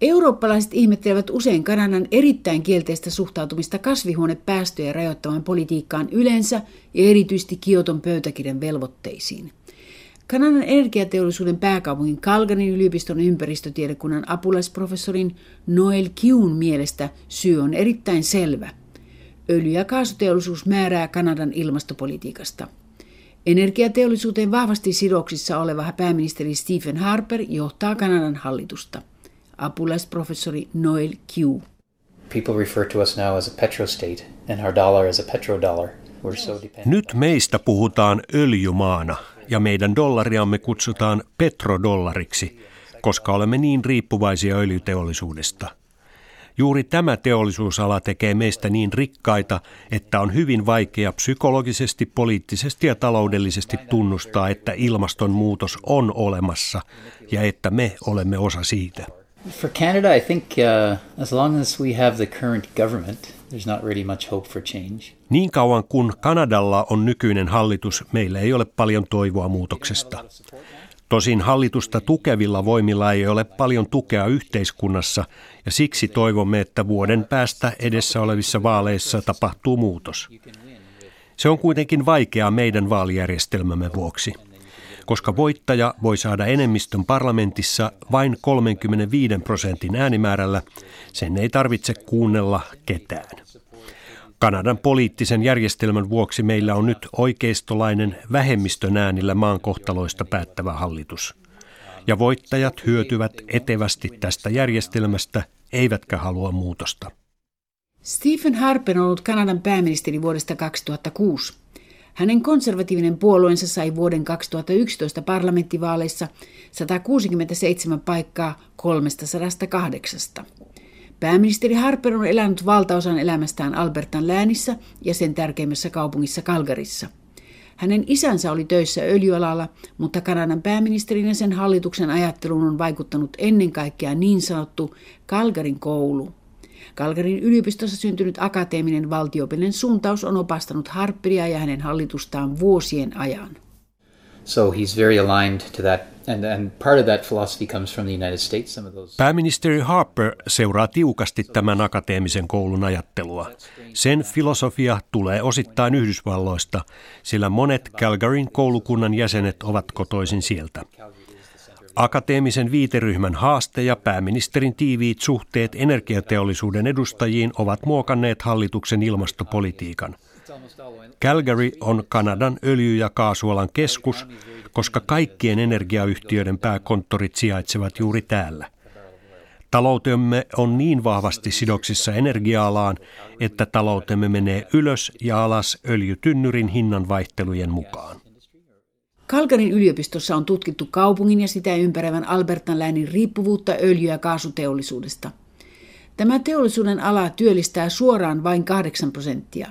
Eurooppalaiset ihmettelevät usein Kanadan erittäin kielteistä suhtautumista kasvihuonepäästöjä rajoittavan politiikkaan yleensä ja erityisesti Kioton pöytäkirjan velvoitteisiin. Kanadan energiateollisuuden pääkaupungin Calgaryn yliopiston ympäristötiedekunnan apulaisprofessorin Noel Kiun mielestä syy on erittäin selvä. Öljy- ja kaasuteollisuus määrää Kanadan ilmastopolitiikasta. Energiateollisuuteen vahvasti sidoksissa oleva pääministeri Stephen Harper johtaa Kanadan hallitusta apulaisprofessori Noel Q. People refer to us now as a petrostate and our dollar as a petrodollar. We're so dependent. Nyt meistä puhutaan öljymaana ja meidän dollariamme kutsutaan petrodollariksi, koska olemme niin riippuvaisia öljyteollisuudesta. Juuri tämä teollisuusala tekee meistä niin rikkaita, että on hyvin vaikea psykologisesti, poliittisesti ja taloudellisesti tunnustaa, että ilmastonmuutos on olemassa ja että me olemme osa siitä. For Canada, I think uh, as long as we have the current government, there's not really much hope for change. Niin kauan kuin Kanadalla on nykyinen hallitus, meillä ei ole paljon toivoa muutoksesta. Tosin hallitusta tukevilla voimilla ei ole paljon tukea yhteiskunnassa ja siksi toivomme, että vuoden päästä edessä olevissa vaaleissa tapahtuu muutos. Se on kuitenkin vaikeaa meidän vaalijärjestelmämme vuoksi koska voittaja voi saada enemmistön parlamentissa vain 35 prosentin äänimäärällä, sen ei tarvitse kuunnella ketään. Kanadan poliittisen järjestelmän vuoksi meillä on nyt oikeistolainen vähemmistön äänillä maan kohtaloista päättävä hallitus. Ja voittajat hyötyvät etevästi tästä järjestelmästä, eivätkä halua muutosta. Stephen Harper on ollut Kanadan pääministeri vuodesta 2006. Hänen konservatiivinen puolueensa sai vuoden 2011 parlamenttivaaleissa 167 paikkaa 308. Pääministeri Harper on elänyt valtaosan elämästään Albertan läänissä ja sen tärkeimmässä kaupungissa Kalgarissa. Hänen isänsä oli töissä öljyalalla, mutta Kanadan pääministerin ja sen hallituksen ajatteluun on vaikuttanut ennen kaikkea niin sanottu Kalgarin koulu – Kalgarin yliopistossa syntynyt akateeminen valtiopillinen suuntaus on opastanut Harperia ja hänen hallitustaan vuosien ajan. So he's very aligned to that and, and part of that philosophy comes from the United States. Some of those... Pääministeri Harper seuraa tiukasti tämän akateemisen koulun ajattelua. Sen filosofia tulee osittain Yhdysvalloista, sillä monet Calgaryn koulukunnan jäsenet ovat kotoisin sieltä. Akateemisen viiteryhmän haaste ja pääministerin tiiviit suhteet energiateollisuuden edustajiin ovat muokanneet hallituksen ilmastopolitiikan. Calgary on Kanadan öljy- ja kaasualan keskus, koska kaikkien energiayhtiöiden pääkonttorit sijaitsevat juuri täällä. Taloutemme on niin vahvasti sidoksissa energia-alaan, että taloutemme menee ylös ja alas öljytynnyrin hinnan vaihtelujen mukaan. Kalkarin yliopistossa on tutkittu kaupungin ja sitä ympäröivän Albertan läänin riippuvuutta öljy- ja kaasuteollisuudesta. Tämä teollisuuden ala työllistää suoraan vain 8 prosenttia.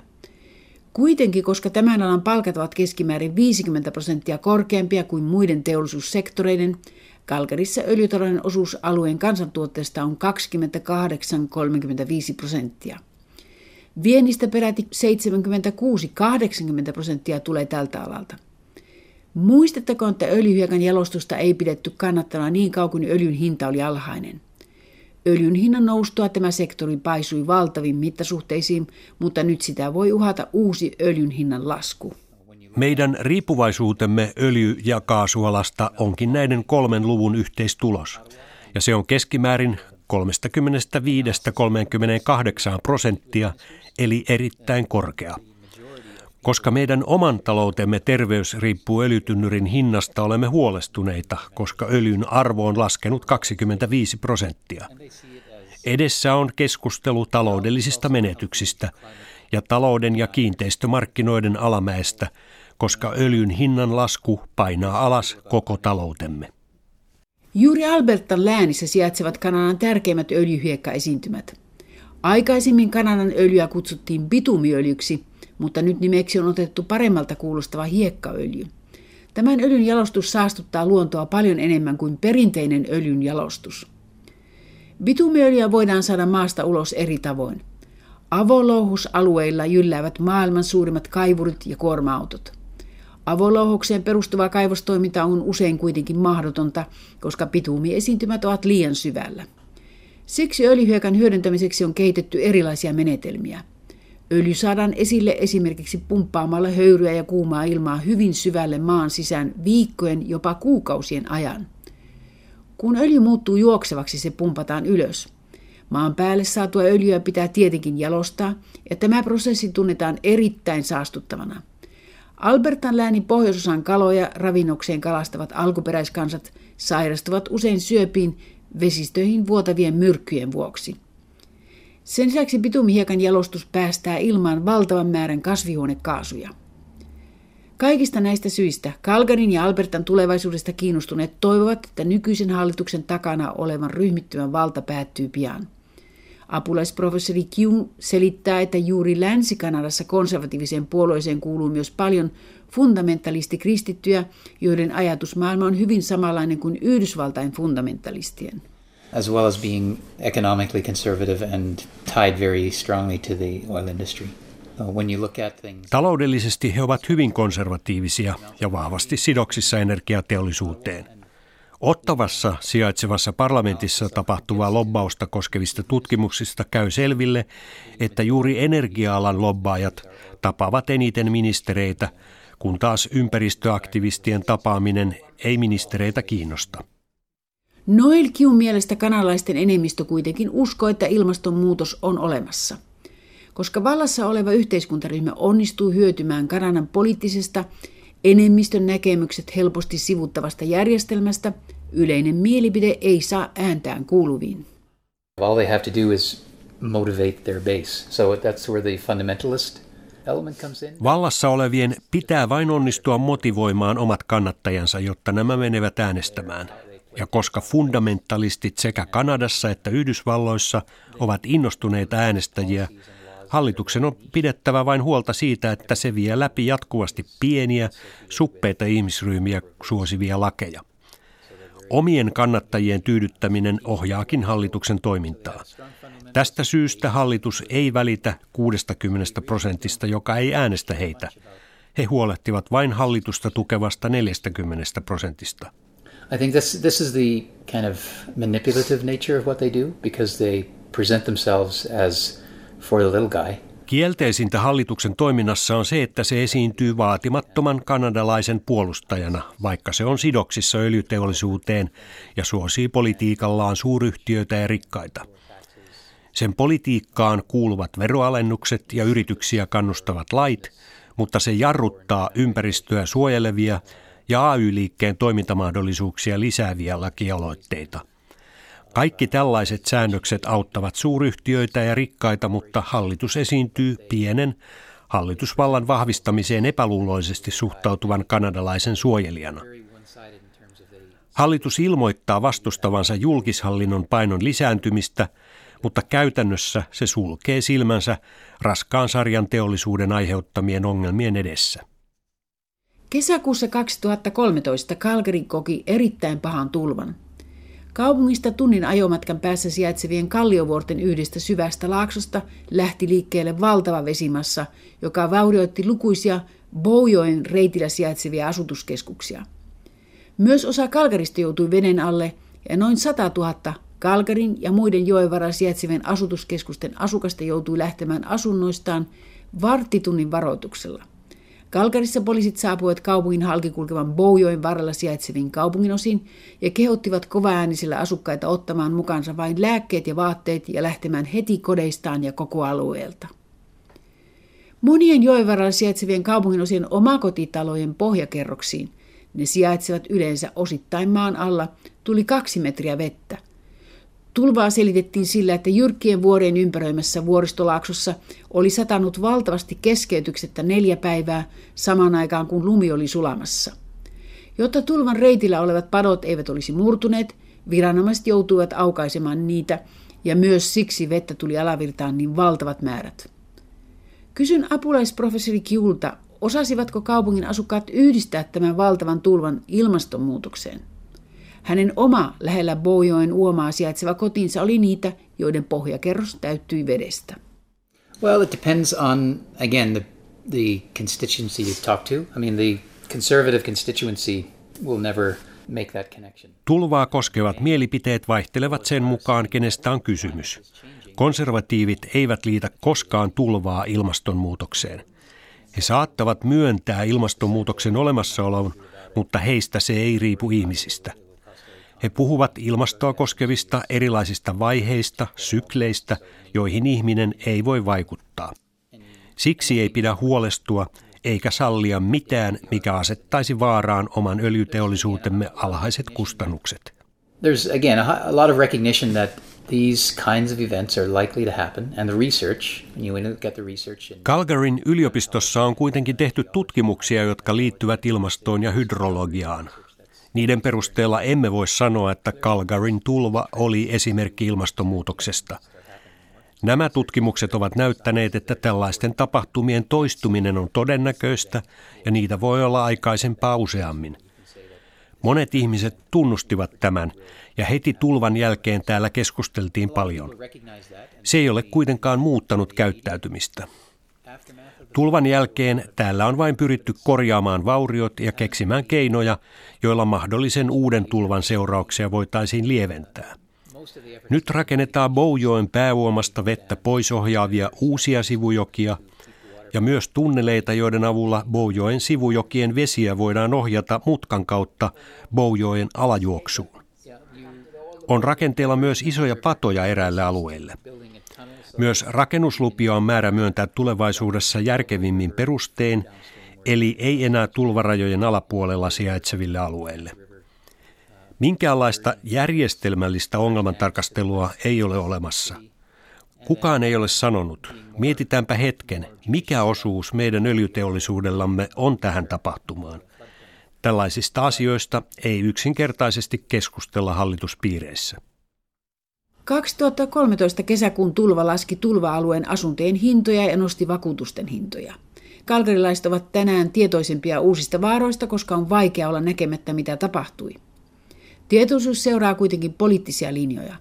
Kuitenkin, koska tämän alan palkat ovat keskimäärin 50 prosenttia korkeampia kuin muiden teollisuussektoreiden, Kalkarissa öljytalouden osuus alueen kansantuotteesta on 28-35 prosenttia. Viennistä peräti 76-80 prosenttia tulee tältä alalta. Muistettakoon, että öljyhiekan jalostusta ei pidetty kannattavana niin kauan kuin öljyn hinta oli alhainen. Öljyn hinnan noustua tämä sektori paisui valtaviin mittasuhteisiin, mutta nyt sitä voi uhata uusi öljyn hinnan lasku. Meidän riippuvaisuutemme öljy- ja kaasualasta onkin näiden kolmen luvun yhteistulos, ja se on keskimäärin 35-38 prosenttia, eli erittäin korkea. Koska meidän oman taloutemme terveys riippuu öljytynnyrin hinnasta, olemme huolestuneita, koska öljyn arvo on laskenut 25 prosenttia. Edessä on keskustelu taloudellisista menetyksistä ja talouden ja kiinteistömarkkinoiden alamäestä, koska öljyn hinnan lasku painaa alas koko taloutemme. Juuri Albertan läänissä sijaitsevat Kanadan tärkeimmät öljyhiekkaesiintymät. Aikaisemmin Kanadan öljyä kutsuttiin bitumiöljyksi – mutta nyt nimeksi on otettu paremmalta kuulostava hiekkaöljy. Tämän öljyn jalostus saastuttaa luontoa paljon enemmän kuin perinteinen öljyn jalostus. Bitumiöljyä voidaan saada maasta ulos eri tavoin. Avolouhusalueilla jylläävät maailman suurimmat kaivurit ja kuorma-autot. Avolouhokseen perustuva kaivostoiminta on usein kuitenkin mahdotonta, koska bitumiesiintymät ovat liian syvällä. Siksi öljyhiekan hyödyntämiseksi on kehitetty erilaisia menetelmiä. Öljy saadaan esille esimerkiksi pumppaamalla höyryä ja kuumaa ilmaa hyvin syvälle maan sisään viikkojen, jopa kuukausien ajan. Kun öljy muuttuu juoksevaksi, se pumpataan ylös. Maan päälle saatua öljyä pitää tietenkin jalostaa, ja tämä prosessi tunnetaan erittäin saastuttavana. Albertan läänin pohjoisosan kaloja ravinnokseen kalastavat alkuperäiskansat sairastuvat usein syöpiin vesistöihin vuotavien myrkkyjen vuoksi. Sen lisäksi bitumihiekan jalostus päästää ilmaan valtavan määrän kasvihuonekaasuja. Kaikista näistä syistä Kalgarin ja Albertan tulevaisuudesta kiinnostuneet toivovat, että nykyisen hallituksen takana olevan ryhmittymän valta päättyy pian. Apulaisprofessori Kiu selittää, että juuri Länsi-Kanadassa konservatiiviseen puolueeseen kuuluu myös paljon fundamentalistikristittyjä, joiden ajatusmaailma on hyvin samanlainen kuin Yhdysvaltain fundamentalistien. As well as being economically conservative and tied very strongly to the oil industry. Taloudellisesti he ovat hyvin konservatiivisia ja vahvasti sidoksissa energiateollisuuteen. Ottavassa sijaitsevassa parlamentissa tapahtuvaa lobbausta koskevista tutkimuksista käy selville, että juuri energia-alan lobbaajat tapaavat eniten ministereitä, kun taas ympäristöaktivistien tapaaminen ei ministereitä kiinnosta. Noel Kiun mielestä kanalaisten enemmistö kuitenkin uskoo, että ilmastonmuutos on olemassa. Koska vallassa oleva yhteiskuntaryhmä onnistuu hyötymään Kanadan poliittisesta enemmistön näkemykset helposti sivuttavasta järjestelmästä, yleinen mielipide ei saa ääntään kuuluviin. All they have to do is motivate their base. So that's where the fundamentalist Vallassa olevien pitää vain onnistua motivoimaan omat kannattajansa, jotta nämä menevät äänestämään. Ja koska fundamentalistit sekä Kanadassa että Yhdysvalloissa ovat innostuneita äänestäjiä, Hallituksen on pidettävä vain huolta siitä, että se vie läpi jatkuvasti pieniä, suppeita ihmisryhmiä suosivia lakeja. Omien kannattajien tyydyttäminen ohjaakin hallituksen toimintaa. Tästä syystä hallitus ei välitä 60 prosentista, joka ei äänestä heitä. He huolehtivat vain hallitusta tukevasta 40 prosentista. I think this, this is the kind of manipulative nature of what they do because they present themselves as for the little guy. Kielteisintä hallituksen toiminnassa on se, että se esiintyy vaatimattoman kanadalaisen puolustajana, vaikka se on sidoksissa öljyteollisuuteen ja suosii politiikallaan suuryhtiöitä ja rikkaita. Sen politiikkaan kuuluvat veroalennukset ja yrityksiä kannustavat lait, mutta se jarruttaa ympäristöä suojelevia ja AY-liikkeen toimintamahdollisuuksia lisääviä lakialoitteita. Kaikki tällaiset säännökset auttavat suuryhtiöitä ja rikkaita, mutta hallitus esiintyy pienen, hallitusvallan vahvistamiseen epäluuloisesti suhtautuvan kanadalaisen suojelijana. Hallitus ilmoittaa vastustavansa julkishallinnon painon lisääntymistä, mutta käytännössä se sulkee silmänsä raskaan sarjan teollisuuden aiheuttamien ongelmien edessä. Kesäkuussa 2013 Calgary koki erittäin pahan tulvan – Kaupungista tunnin ajomatkan päässä sijaitsevien kalliovuorten yhdestä syvästä laaksosta lähti liikkeelle valtava vesimassa, joka vaurioitti lukuisia Boujoen reitillä sijaitsevia asutuskeskuksia. Myös osa Kalkarista joutui veden alle ja noin 100 000 Kalkarin ja muiden joen sijaitsevien asutuskeskusten asukasta joutui lähtemään asunnoistaan varttitunnin varoituksella. Kalkarissa poliisit saapuivat kaupungin halki kulkevan Boujoin varrella sijaitseviin kaupunginosiin ja kehottivat kovaäänisillä asukkaita ottamaan mukansa vain lääkkeet ja vaatteet ja lähtemään heti kodeistaan ja koko alueelta. Monien joen varrella sijaitsevien kaupunginosien omakotitalojen pohjakerroksiin, ne sijaitsevat yleensä osittain maan alla, tuli kaksi metriä vettä – Tulvaa selitettiin sillä, että jyrkkien vuorien ympäröimässä vuoristolaaksossa oli satanut valtavasti keskeytyksettä neljä päivää samaan aikaan kuin lumi oli sulamassa. Jotta tulvan reitillä olevat padot eivät olisi murtuneet, viranomaiset joutuivat aukaisemaan niitä ja myös siksi vettä tuli alavirtaan niin valtavat määrät. Kysyn apulaisprofessori Kiulta, osasivatko kaupungin asukkaat yhdistää tämän valtavan tulvan ilmastonmuutokseen? Hänen oma lähellä Bojoen uomaa sijaitseva kotinsa oli niitä, joiden pohjakerros täyttyi vedestä. Well, it depends on, again, the, the constituency you talk to. I mean, the conservative constituency will never make that connection. Tulvaa koskevat mielipiteet vaihtelevat sen mukaan, kenestä on kysymys. Konservatiivit eivät liitä koskaan tulvaa ilmastonmuutokseen. He saattavat myöntää ilmastonmuutoksen olemassaolon, mutta heistä se ei riipu ihmisistä. He puhuvat ilmastoa koskevista erilaisista vaiheista, sykleistä, joihin ihminen ei voi vaikuttaa. Siksi ei pidä huolestua eikä sallia mitään, mikä asettaisi vaaraan oman öljyteollisuutemme alhaiset kustannukset. There's again a, lot of recognition that these kinds of events are likely to happen and the research, you at the research in... Calgaryn yliopistossa on kuitenkin tehty tutkimuksia, jotka liittyvät ilmastoon ja hydrologiaan. Niiden perusteella emme voi sanoa, että Calgaryn tulva oli esimerkki ilmastonmuutoksesta – Nämä tutkimukset ovat näyttäneet, että tällaisten tapahtumien toistuminen on todennäköistä ja niitä voi olla aikaisempaa useammin. Monet ihmiset tunnustivat tämän ja heti tulvan jälkeen täällä keskusteltiin paljon. Se ei ole kuitenkaan muuttanut käyttäytymistä. Tulvan jälkeen täällä on vain pyritty korjaamaan vauriot ja keksimään keinoja, joilla mahdollisen uuden tulvan seurauksia voitaisiin lieventää. Nyt rakennetaan Boujoen pääuomasta vettä pois ohjaavia uusia sivujokia ja myös tunneleita, joiden avulla Boujoen sivujokien vesiä voidaan ohjata mutkan kautta Boujoen alajuoksuun. On rakenteella myös isoja patoja eräille alueille. Myös rakennuslupia on määrä myöntää tulevaisuudessa järkevimmin perustein, eli ei enää tulvarajojen alapuolella sijaitseville alueille. Minkäänlaista järjestelmällistä ongelmantarkastelua ei ole olemassa. Kukaan ei ole sanonut, mietitäänpä hetken, mikä osuus meidän öljyteollisuudellamme on tähän tapahtumaan. Tällaisista asioista ei yksinkertaisesti keskustella hallituspiireissä. 2013 kesäkuun tulva laski tulva-alueen asuntojen hintoja ja nosti vakuutusten hintoja. Kalkarilaiset ovat tänään tietoisempia uusista vaaroista, koska on vaikea olla näkemättä, mitä tapahtui. Tietoisuus seuraa kuitenkin poliittisia linjoja.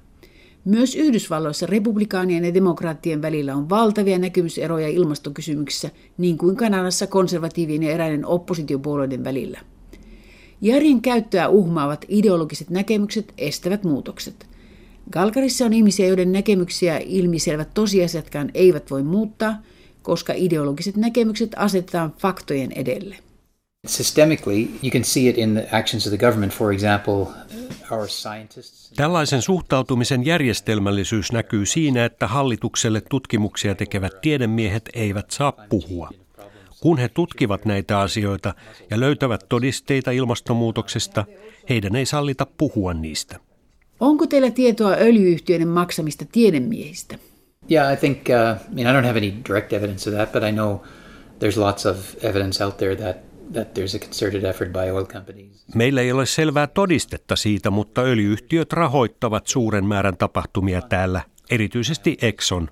Myös Yhdysvalloissa republikaanien ja demokraattien välillä on valtavia näkemyseroja ilmastokysymyksissä, niin kuin Kanadassa konservatiivien ja eräiden oppositiopuolueiden välillä. Järjen käyttöä uhmaavat ideologiset näkemykset estävät muutokset. Galkarissa on ihmisiä, joiden näkemyksiä ilmiselvät tosiasiatkaan eivät voi muuttaa, koska ideologiset näkemykset asetetaan faktojen edelle. Systemically, you can see it in the actions of the government, for example, our scientists. Tällaisen suhtautumisen järjestelmällisyys näkyy siinä, että hallitukselle tutkimuksia tekevät tiedemiehet eivät saa puhua. Kun he tutkivat näitä asioita ja löytävät todisteita ilmastonmuutoksesta, heidän ei sallita puhua niistä. Onko teillä tietoa öljyyhtiöiden maksamista tiedemiehistä? Yeah, I think, uh, I mean, I don't have any direct evidence of that, but I know there's lots of evidence out there that that there's a concerted effort by oil companies. Meillä ei ole selvää todistetta siitä, mutta öljyyhtiöt rahoittavat suuren määrän tapahtumia täällä, erityisesti Exxon,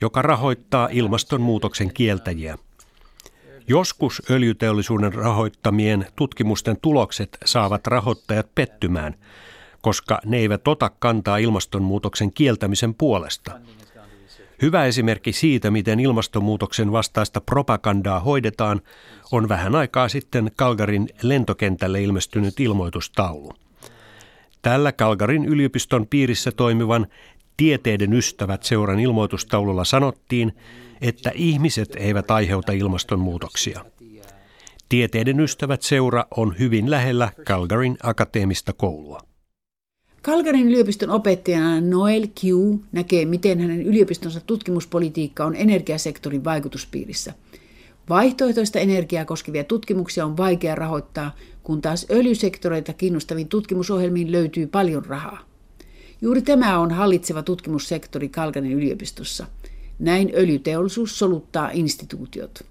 joka rahoittaa ilmastonmuutoksen kieltäjiä. Joskus öljyteollisuuden rahoittamien tutkimusten tulokset saavat rahoittajat pettymään, koska ne eivät ota kantaa ilmastonmuutoksen kieltämisen puolesta. Hyvä esimerkki siitä, miten ilmastonmuutoksen vastaista propagandaa hoidetaan, on vähän aikaa sitten Kalgarin lentokentälle ilmestynyt ilmoitustaulu. Tällä Kalgarin yliopiston piirissä toimivan Tieteiden ystävät seuran ilmoitustaululla sanottiin, että ihmiset eivät aiheuta ilmastonmuutoksia. Tieteiden ystävät seura on hyvin lähellä Calgarin akateemista koulua. Kalgarin yliopiston opettajana Noel Q näkee, miten hänen yliopistonsa tutkimuspolitiikka on energiasektorin vaikutuspiirissä. Vaihtoehtoista energiaa koskevia tutkimuksia on vaikea rahoittaa, kun taas öljysektoreita kiinnostaviin tutkimusohjelmiin löytyy paljon rahaa. Juuri tämä on hallitseva tutkimussektori Kalgarin yliopistossa. Näin öljyteollisuus soluttaa instituutiot.